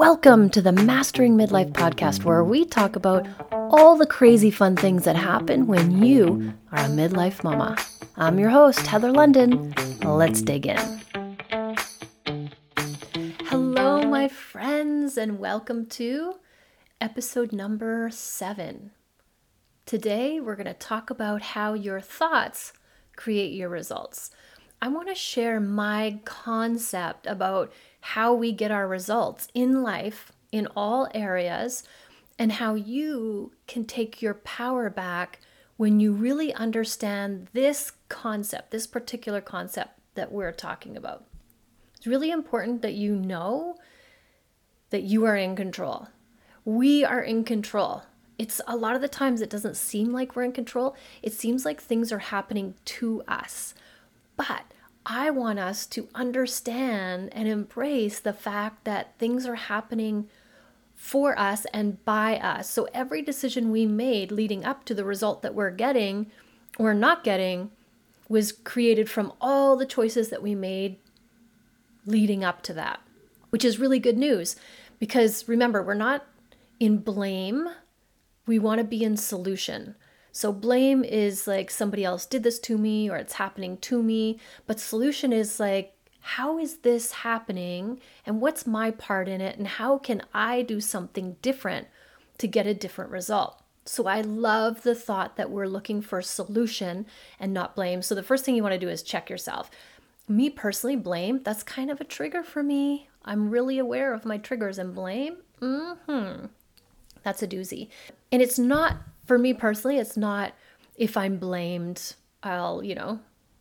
Welcome to the Mastering Midlife podcast, where we talk about all the crazy fun things that happen when you are a midlife mama. I'm your host, Heather London. Let's dig in. Hello, my friends, and welcome to episode number seven. Today, we're going to talk about how your thoughts create your results. I want to share my concept about how we get our results in life in all areas and how you can take your power back when you really understand this concept, this particular concept that we're talking about. It's really important that you know that you are in control. We are in control. It's a lot of the times it doesn't seem like we're in control. It seems like things are happening to us. But I want us to understand and embrace the fact that things are happening for us and by us. So every decision we made leading up to the result that we're getting or not getting was created from all the choices that we made leading up to that, which is really good news because remember, we're not in blame, we want to be in solution. So blame is like somebody else did this to me or it's happening to me, but solution is like how is this happening and what's my part in it and how can I do something different to get a different result? So I love the thought that we're looking for solution and not blame. So the first thing you want to do is check yourself. Me personally, blame, that's kind of a trigger for me. I'm really aware of my triggers and blame. Mhm. That's a doozy. And it's not for me personally, it's not if I'm blamed, I'll, you know,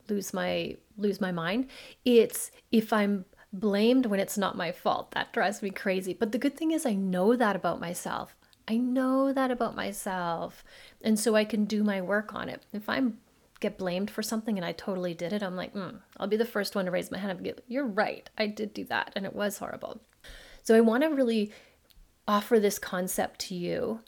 lose my lose my mind. It's if I'm blamed when it's not my fault. That drives me crazy. But the good thing is I know that about myself. I know that about myself. And so I can do my work on it. If I'm get blamed for something and I totally did it, I'm like, mm, I'll be the first one to raise my hand and like, you're right. I did do that and it was horrible. So I want to really offer this concept to you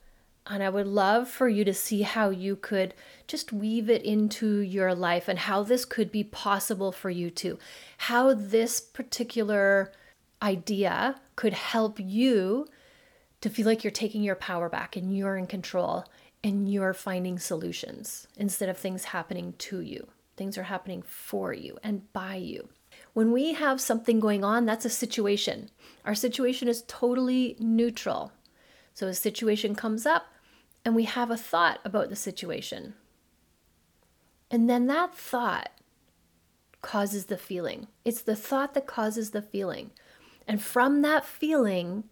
and I would love for you to see how you could just weave it into your life and how this could be possible for you too. How this particular idea could help you to feel like you're taking your power back and you're in control and you're finding solutions instead of things happening to you. Things are happening for you and by you. When we have something going on, that's a situation. Our situation is totally neutral. So a situation comes up and we have a thought about the situation. And then that thought causes the feeling. It's the thought that causes the feeling. And from that feeling,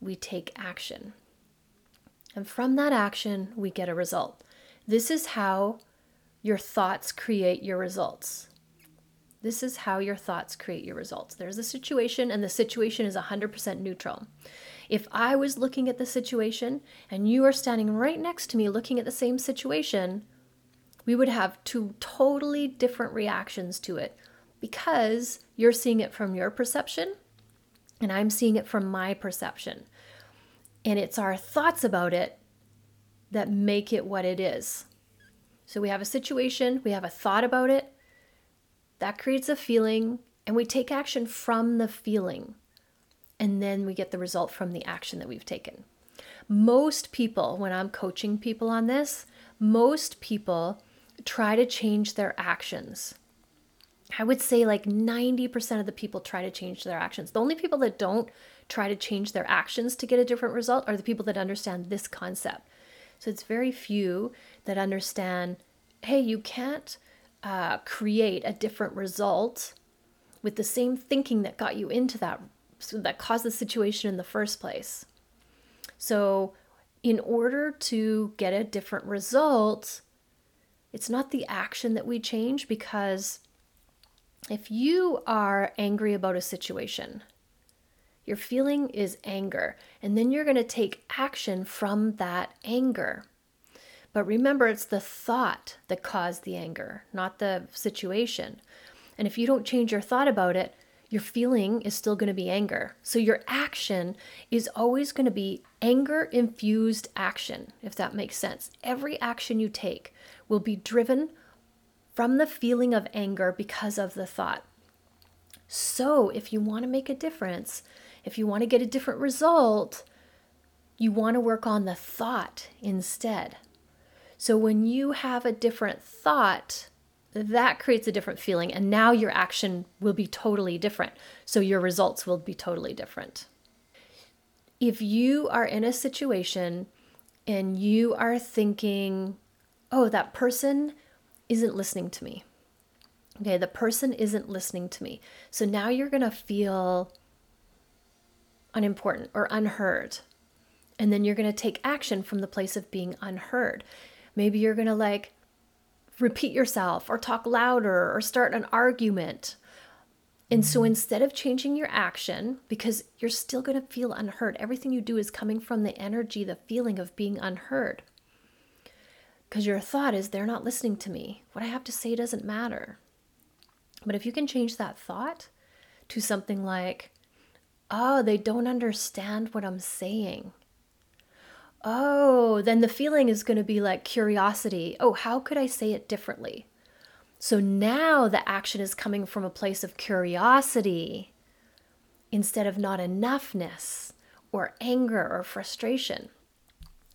we take action. And from that action, we get a result. This is how your thoughts create your results. This is how your thoughts create your results. There's a situation, and the situation is 100% neutral. If I was looking at the situation and you are standing right next to me looking at the same situation, we would have two totally different reactions to it because you're seeing it from your perception and I'm seeing it from my perception. And it's our thoughts about it that make it what it is. So we have a situation, we have a thought about it, that creates a feeling, and we take action from the feeling and then we get the result from the action that we've taken. Most people, when I'm coaching people on this, most people try to change their actions. I would say like 90% of the people try to change their actions. The only people that don't try to change their actions to get a different result are the people that understand this concept. So it's very few that understand hey, you can't uh, create a different result with the same thinking that got you into that that caused the situation in the first place. So, in order to get a different result, it's not the action that we change because if you are angry about a situation, your feeling is anger, and then you're going to take action from that anger. But remember, it's the thought that caused the anger, not the situation. And if you don't change your thought about it, your feeling is still going to be anger. So your action is always going to be anger infused action, if that makes sense. Every action you take will be driven from the feeling of anger because of the thought. So, if you want to make a difference, if you want to get a different result, you want to work on the thought instead. So, when you have a different thought, that creates a different feeling, and now your action will be totally different. So, your results will be totally different. If you are in a situation and you are thinking, oh, that person isn't listening to me. Okay, the person isn't listening to me. So now you're going to feel unimportant or unheard. And then you're going to take action from the place of being unheard. Maybe you're going to like repeat yourself or talk louder or start an argument. And so mm. instead of changing your action, because you're still going to feel unheard, everything you do is coming from the energy, the feeling of being unheard. Because your thought is, they're not listening to me. What I have to say doesn't matter. But if you can change that thought to something like, oh, they don't understand what I'm saying. Oh, then the feeling is going to be like curiosity. Oh, how could I say it differently? So now the action is coming from a place of curiosity instead of not enoughness or anger or frustration.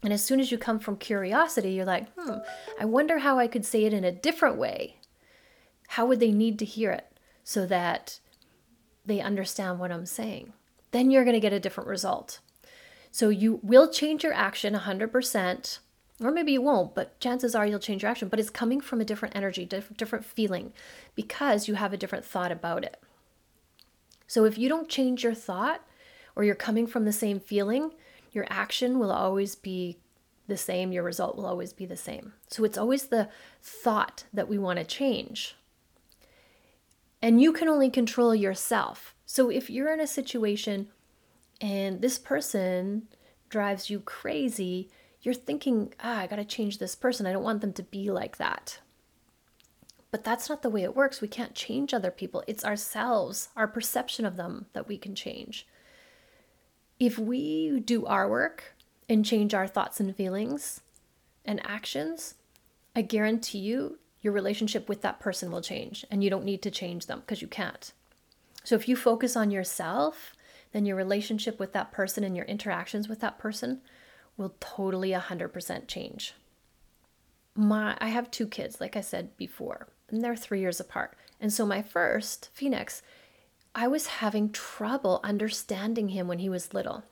And as soon as you come from curiosity, you're like, hmm, I wonder how I could say it in a different way. How would they need to hear it so that they understand what I'm saying? Then you're going to get a different result. So you will change your action 100%, or maybe you won't, but chances are you'll change your action, but it's coming from a different energy, different feeling, because you have a different thought about it. So if you don't change your thought, or you're coming from the same feeling, your action will always be the same, your result will always be the same. So it's always the thought that we want to change. And you can only control yourself. So if you're in a situation and this person drives you crazy, you're thinking, ah, I got to change this person. I don't want them to be like that. But that's not the way it works. We can't change other people. It's ourselves, our perception of them that we can change. If we do our work and change our thoughts and feelings and actions, I guarantee you your relationship with that person will change and you don't need to change them because you can't. So if you focus on yourself, then your relationship with that person and your interactions with that person will totally 100% change. My I have two kids like I said before, and they're 3 years apart. And so my first, Phoenix, I was having trouble understanding him when he was little.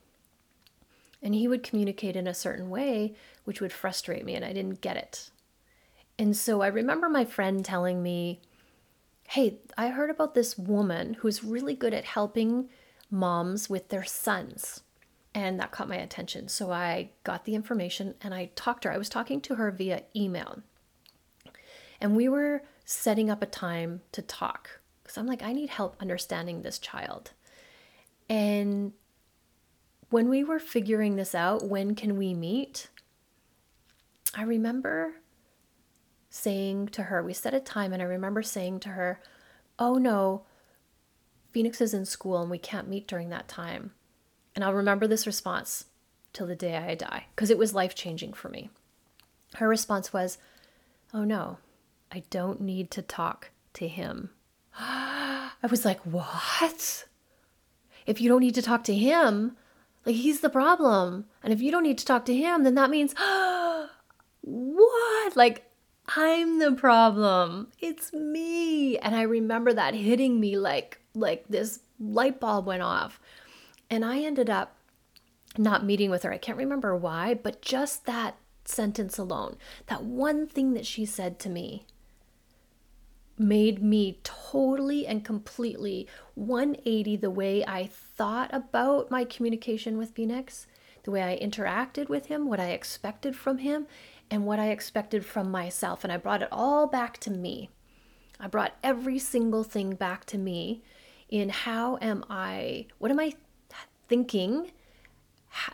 And he would communicate in a certain way which would frustrate me and I didn't get it. And so I remember my friend telling me, Hey, I heard about this woman who's really good at helping moms with their sons. And that caught my attention. So I got the information and I talked to her. I was talking to her via email. And we were setting up a time to talk because I'm like, I need help understanding this child. And when we were figuring this out, when can we meet? I remember saying to her, we set a time, and I remember saying to her, Oh no, Phoenix is in school and we can't meet during that time. And I'll remember this response till the day I die because it was life changing for me. Her response was, Oh no, I don't need to talk to him. I was like, What? If you don't need to talk to him, like he's the problem. And if you don't need to talk to him, then that means, What? Like, I'm the problem. It's me. And I remember that hitting me like like this light bulb went off. And I ended up not meeting with her. I can't remember why, but just that sentence alone, that one thing that she said to me made me totally and completely 180 the way I thought about my communication with Phoenix, the way I interacted with him, what I expected from him, and what I expected from myself. And I brought it all back to me. I brought every single thing back to me in how am I, what am I thinking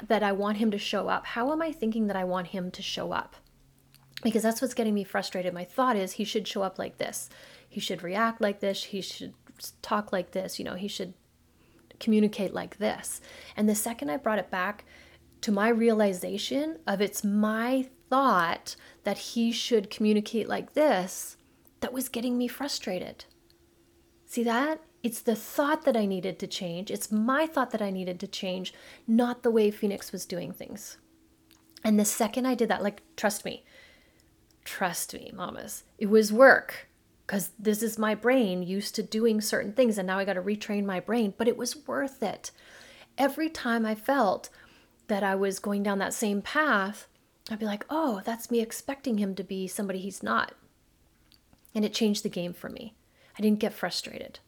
that I want him to show up? How am I thinking that I want him to show up? Because that's what's getting me frustrated. My thought is he should show up like this. He should react like this. He should talk like this. You know, he should communicate like this. And the second I brought it back to my realization of it's my thought that he should communicate like this, that was getting me frustrated. See that? It's the thought that I needed to change. It's my thought that I needed to change, not the way Phoenix was doing things. And the second I did that, like, trust me, trust me, mamas, it was work because this is my brain used to doing certain things and now I got to retrain my brain, but it was worth it. Every time I felt that I was going down that same path, I'd be like, oh, that's me expecting him to be somebody he's not. And it changed the game for me. I didn't get frustrated.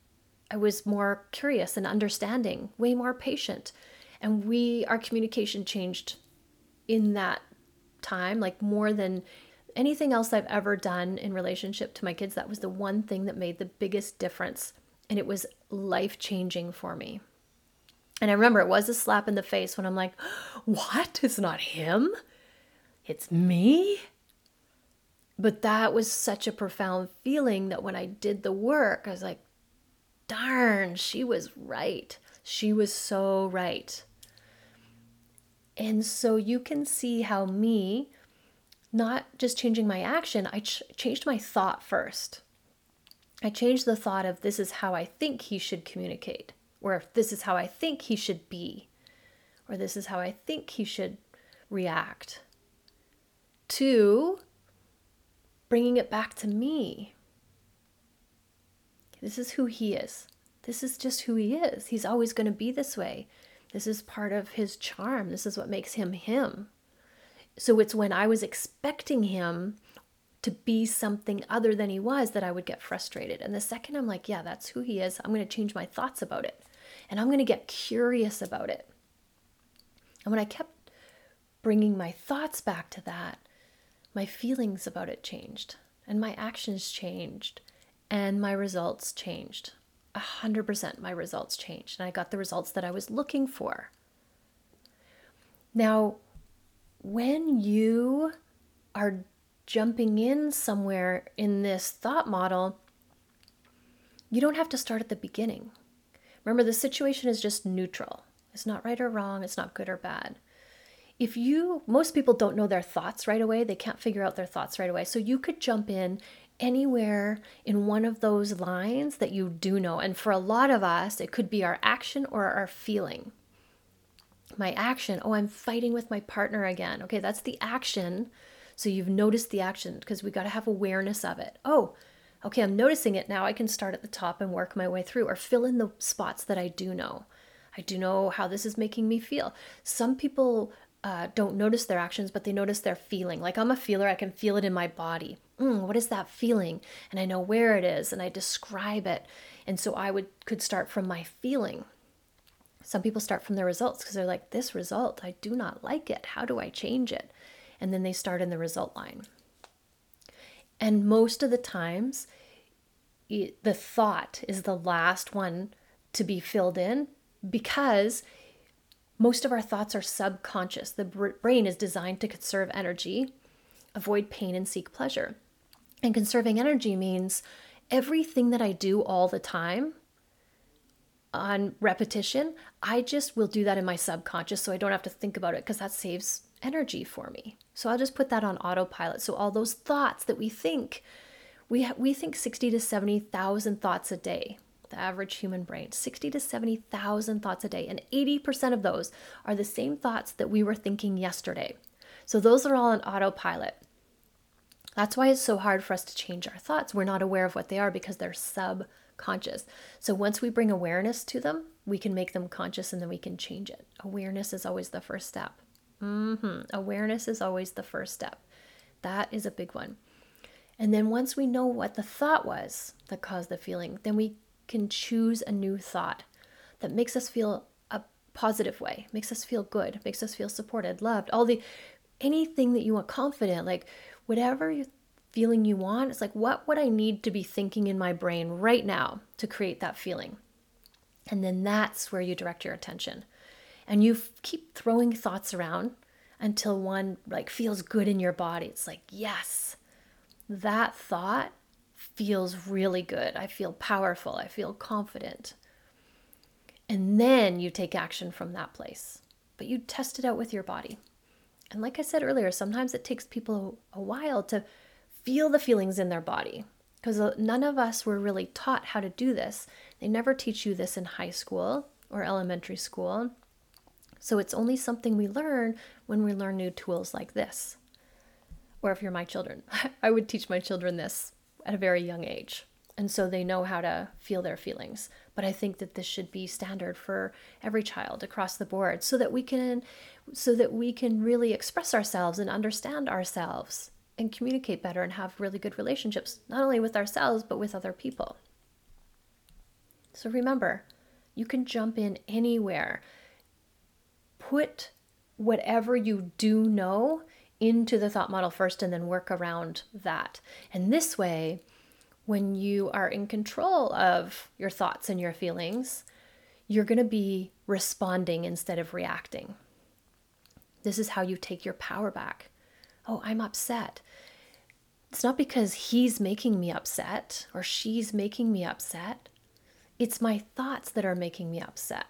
I was more curious and understanding, way more patient. And we, our communication changed in that time, like more than anything else I've ever done in relationship to my kids. That was the one thing that made the biggest difference. And it was life changing for me. And I remember it was a slap in the face when I'm like, what? It's not him? It's me? But that was such a profound feeling that when I did the work, I was like, darn, she was right. She was so right. And so you can see how me, not just changing my action, I ch- changed my thought first. I changed the thought of this is how I think he should communicate, or this is how I think he should be, or this is how I think he should react, to bringing it back to me. This is who he is. This is just who he is. He's always going to be this way. This is part of his charm. This is what makes him him. So it's when I was expecting him to be something other than he was that I would get frustrated. And the second I'm like, yeah, that's who he is, I'm going to change my thoughts about it. And I'm going to get curious about it. And when I kept bringing my thoughts back to that, my feelings about it changed and my actions changed and my results changed. 100% my results changed and I got the results that I was looking for. Now, when you are jumping in somewhere in this thought model, you don't have to start at the beginning. Remember, the situation is just neutral. It's not right or wrong, it's not good or bad if you most people don't know their thoughts right away they can't figure out their thoughts right away so you could jump in anywhere in one of those lines that you do know. And for a lot of us it could be our action or our feeling. My action oh i'm fighting with my partner again. Okay that's the action. So you've noticed the action because we got to have awareness of it. Oh okay i'm noticing it. Now i can start at the top and work my way through or fill in the spots that i do know. I do know how this is making me feel. Some people uh, don't notice their actions, but they notice their feeling. Like I'm a feeler, I can feel it in my body. Mm, what is that feeling? And I know where it is, and I describe it. And so I would could start from my feeling. Some people start from their results because they're like, this result, I do not like it. How do I change it? And then they start in the result line. And most of the times, it, the thought is the last one to be filled in because most of our thoughts are subconscious. The brain is designed to conserve energy, avoid pain, and seek pleasure. And conserving energy means everything that I do all the time on repetition, I just will do that in my subconscious so I don't have to think about it because that saves energy for me. So I'll just put that on autopilot. So all those thoughts that we think, we ha- we think 60 to 70,000 thoughts a day the average human brain 60 to 70,000 thoughts a day, and 80% of those are the same thoughts that we were thinking yesterday. So those are all on autopilot. That's why it's so hard for us to change our thoughts. We're not aware of what they are because they're subconscious. So once we bring awareness to them, we can make them conscious and then we can change it. Awareness is always the first step. Mm-hmm. Awareness is always the first step. That is a big one. And then once we know what the thought was that caused the feeling, then we can choose a new thought that makes us feel a positive way, makes us feel good, makes us feel supported, loved, all the anything that you want confident, like whatever you feeling you want, it's like what would I need to be thinking in my brain right now to create that feeling? And then that's where you direct your attention. And you f- keep throwing thoughts around until one like feels good in your body. It's like, yes, that thought feels really good. I feel powerful. I feel confident. And then you take action from that place. But you test it out with your body. And like I said earlier, sometimes it takes people a while to feel the feelings in their body because uh, none of us were really taught how to do this. They never teach you this in high school or elementary school. So it's only something we learn when we learn new tools like this. Or if you're my children, I would teach my children this at a very young age. And so they know how to feel their feelings. But I think that this should be standard for every child across the board so that we can so that we can really express ourselves and understand ourselves and communicate better and have really good relationships, not only with ourselves, but with other people. So remember, you can jump in anywhere. Put whatever you do know into the thought model first and then work around that. And this way, when you are in control of your thoughts and your feelings, you're going to be responding instead of reacting. This is how you take your power back. Oh, I'm upset. It's not because he's making me upset or she's making me upset. It's my thoughts that are making me upset.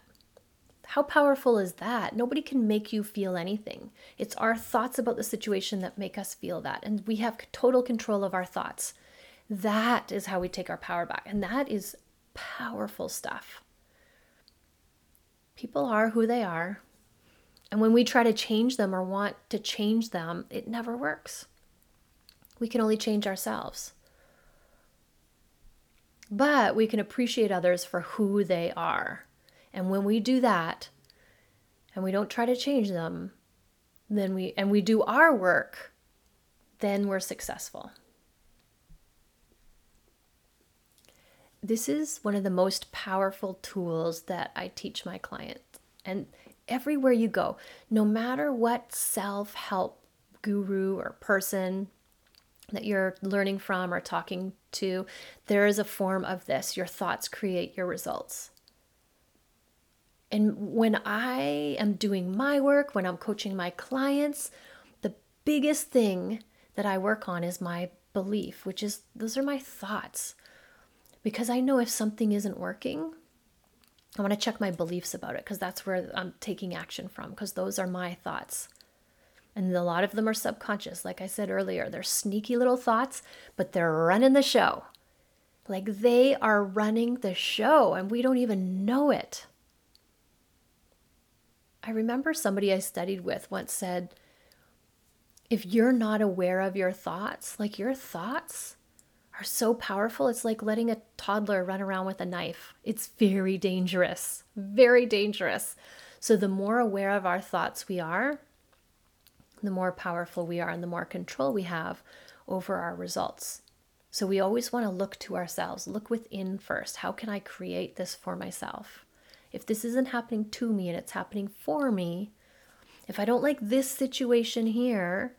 How powerful is that? Nobody can make you feel anything. It's our thoughts about the situation that make us feel that. And we have total control of our thoughts. That is how we take our power back. And that is powerful stuff. People are who they are. And when we try to change them or want to change them, it never works. We can only change ourselves. But we can appreciate others for who they are. And when we do that, and we don't try to change them, then we and we do our work, then we're successful. This is one of the most powerful tools that I teach my clients. And everywhere you go, no matter what self help guru or person that you're learning from or talking to, there is a form of this. Your thoughts create your results. And when I am doing my work, when I'm coaching my clients, the biggest thing that I work on is my belief, which is those are my thoughts. Because I know if something isn't working, I want to check my beliefs about it because that's where I'm taking action from because those are my thoughts. And a lot of them are subconscious. Like I said earlier, they're sneaky little thoughts, but they're running the show. Like they are running the show and we don't even know it. I remember somebody I studied with once said, if you're not aware of your thoughts, like your thoughts are so powerful. It's like letting a toddler run around with a knife. It's very dangerous, very dangerous. So, the more aware of our thoughts we are, the more powerful we are and the more control we have over our results. So, we always want to look to ourselves, look within first. How can I create this for myself? If this isn't happening to me and it's happening for me, if I don't like this situation here,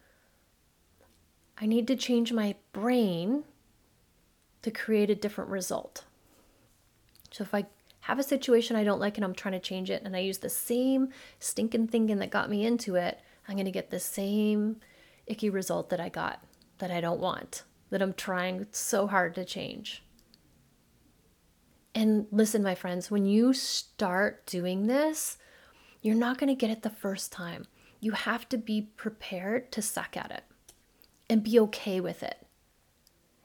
I need to change my brain to create a different result. So if I have a situation I don't like and I'm trying to change it and I use the same stinking thinking that got me into it, I'm going to get the same icky result that I got that I don't want, that I'm trying so hard to change. And listen, my friends, when you start doing this, you're not going to get it the first time. You have to be prepared to suck at it and be okay with it.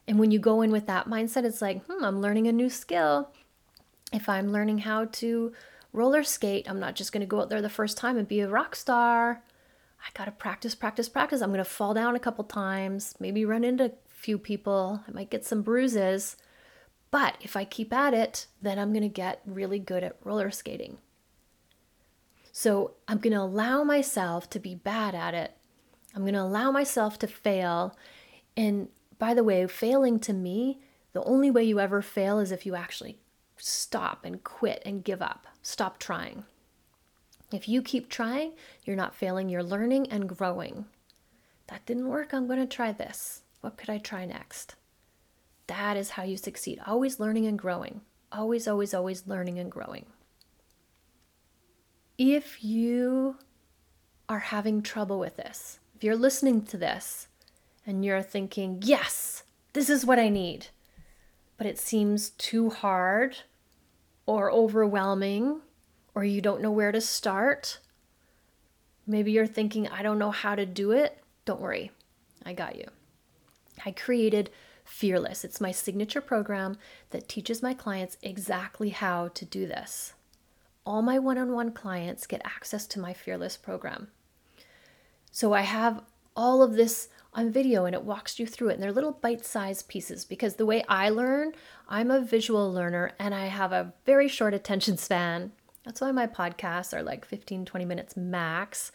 And when you go in with that mindset, it's like, hmm, I'm learning a new skill. If I'm learning how to roller skate, I'm not just going to go out there the first time and be a rock star. I got to practice, practice, practice. I'm going to fall down a couple times, maybe run into a few people. I might get some bruises. But if I keep at it, then I'm going to get really good at roller skating. So I'm going to allow myself to be bad at it. I'm going to allow myself to fail. And by the way, failing to me, the only way you ever fail is if you actually stop and quit and give up. Stop trying. If you keep trying, you're not failing, you're learning and growing. That didn't work, I'm going to try this. What could I try next? That is how you succeed. Always learning and growing. Always, always, always learning and growing. If you are having trouble with this, if you're listening to this and you're thinking, yes, this is what I need, but it seems too hard or overwhelming, or you don't know where to start, maybe you're thinking, I don't know how to do it, don't worry, I got you. I created Fearless. It's my signature program that teaches my clients exactly how to do this. All my one on one clients get access to my Fearless program. So I have all of this on video and it walks you through it. And they're little bite sized pieces because the way I learn, I'm a visual learner and I have a very short attention span. That's why my podcasts are like 15, 20 minutes max.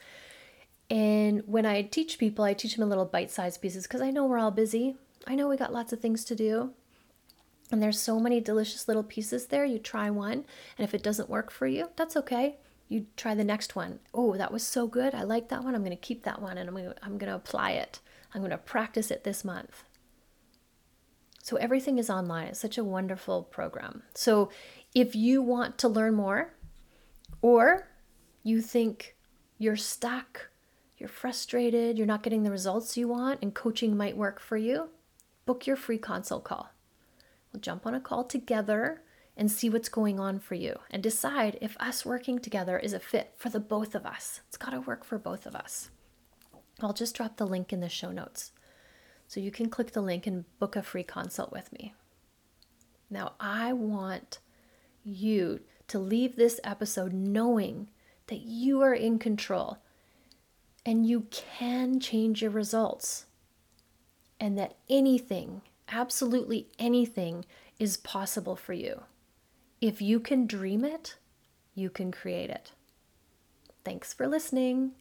And when I teach people, I teach them little bite sized pieces because I know we're all busy. I know we got lots of things to do. And there's so many delicious little pieces there. You try one, and if it doesn't work for you, that's okay. You try the next one. Oh, that was so good. I like that one. I'm going to keep that one and I'm going to, I'm going to apply it. I'm going to practice it this month. So everything is online. It's such a wonderful program. So if you want to learn more or you think you're stuck, you're frustrated, you're not getting the results you want, and coaching might work for you, book your free consult call. We'll jump on a call together and see what's going on for you and decide if us working together is a fit for the both of us. It's got to work for both of us. I'll just drop the link in the show notes. So you can click the link and book a free consult with me. Now, I want you to leave this episode knowing that you are in control and you can change your results, and that anything, absolutely anything, is possible for you. If you can dream it, you can create it. Thanks for listening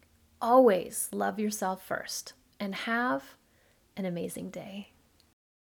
always love yourself first and have an amazing day.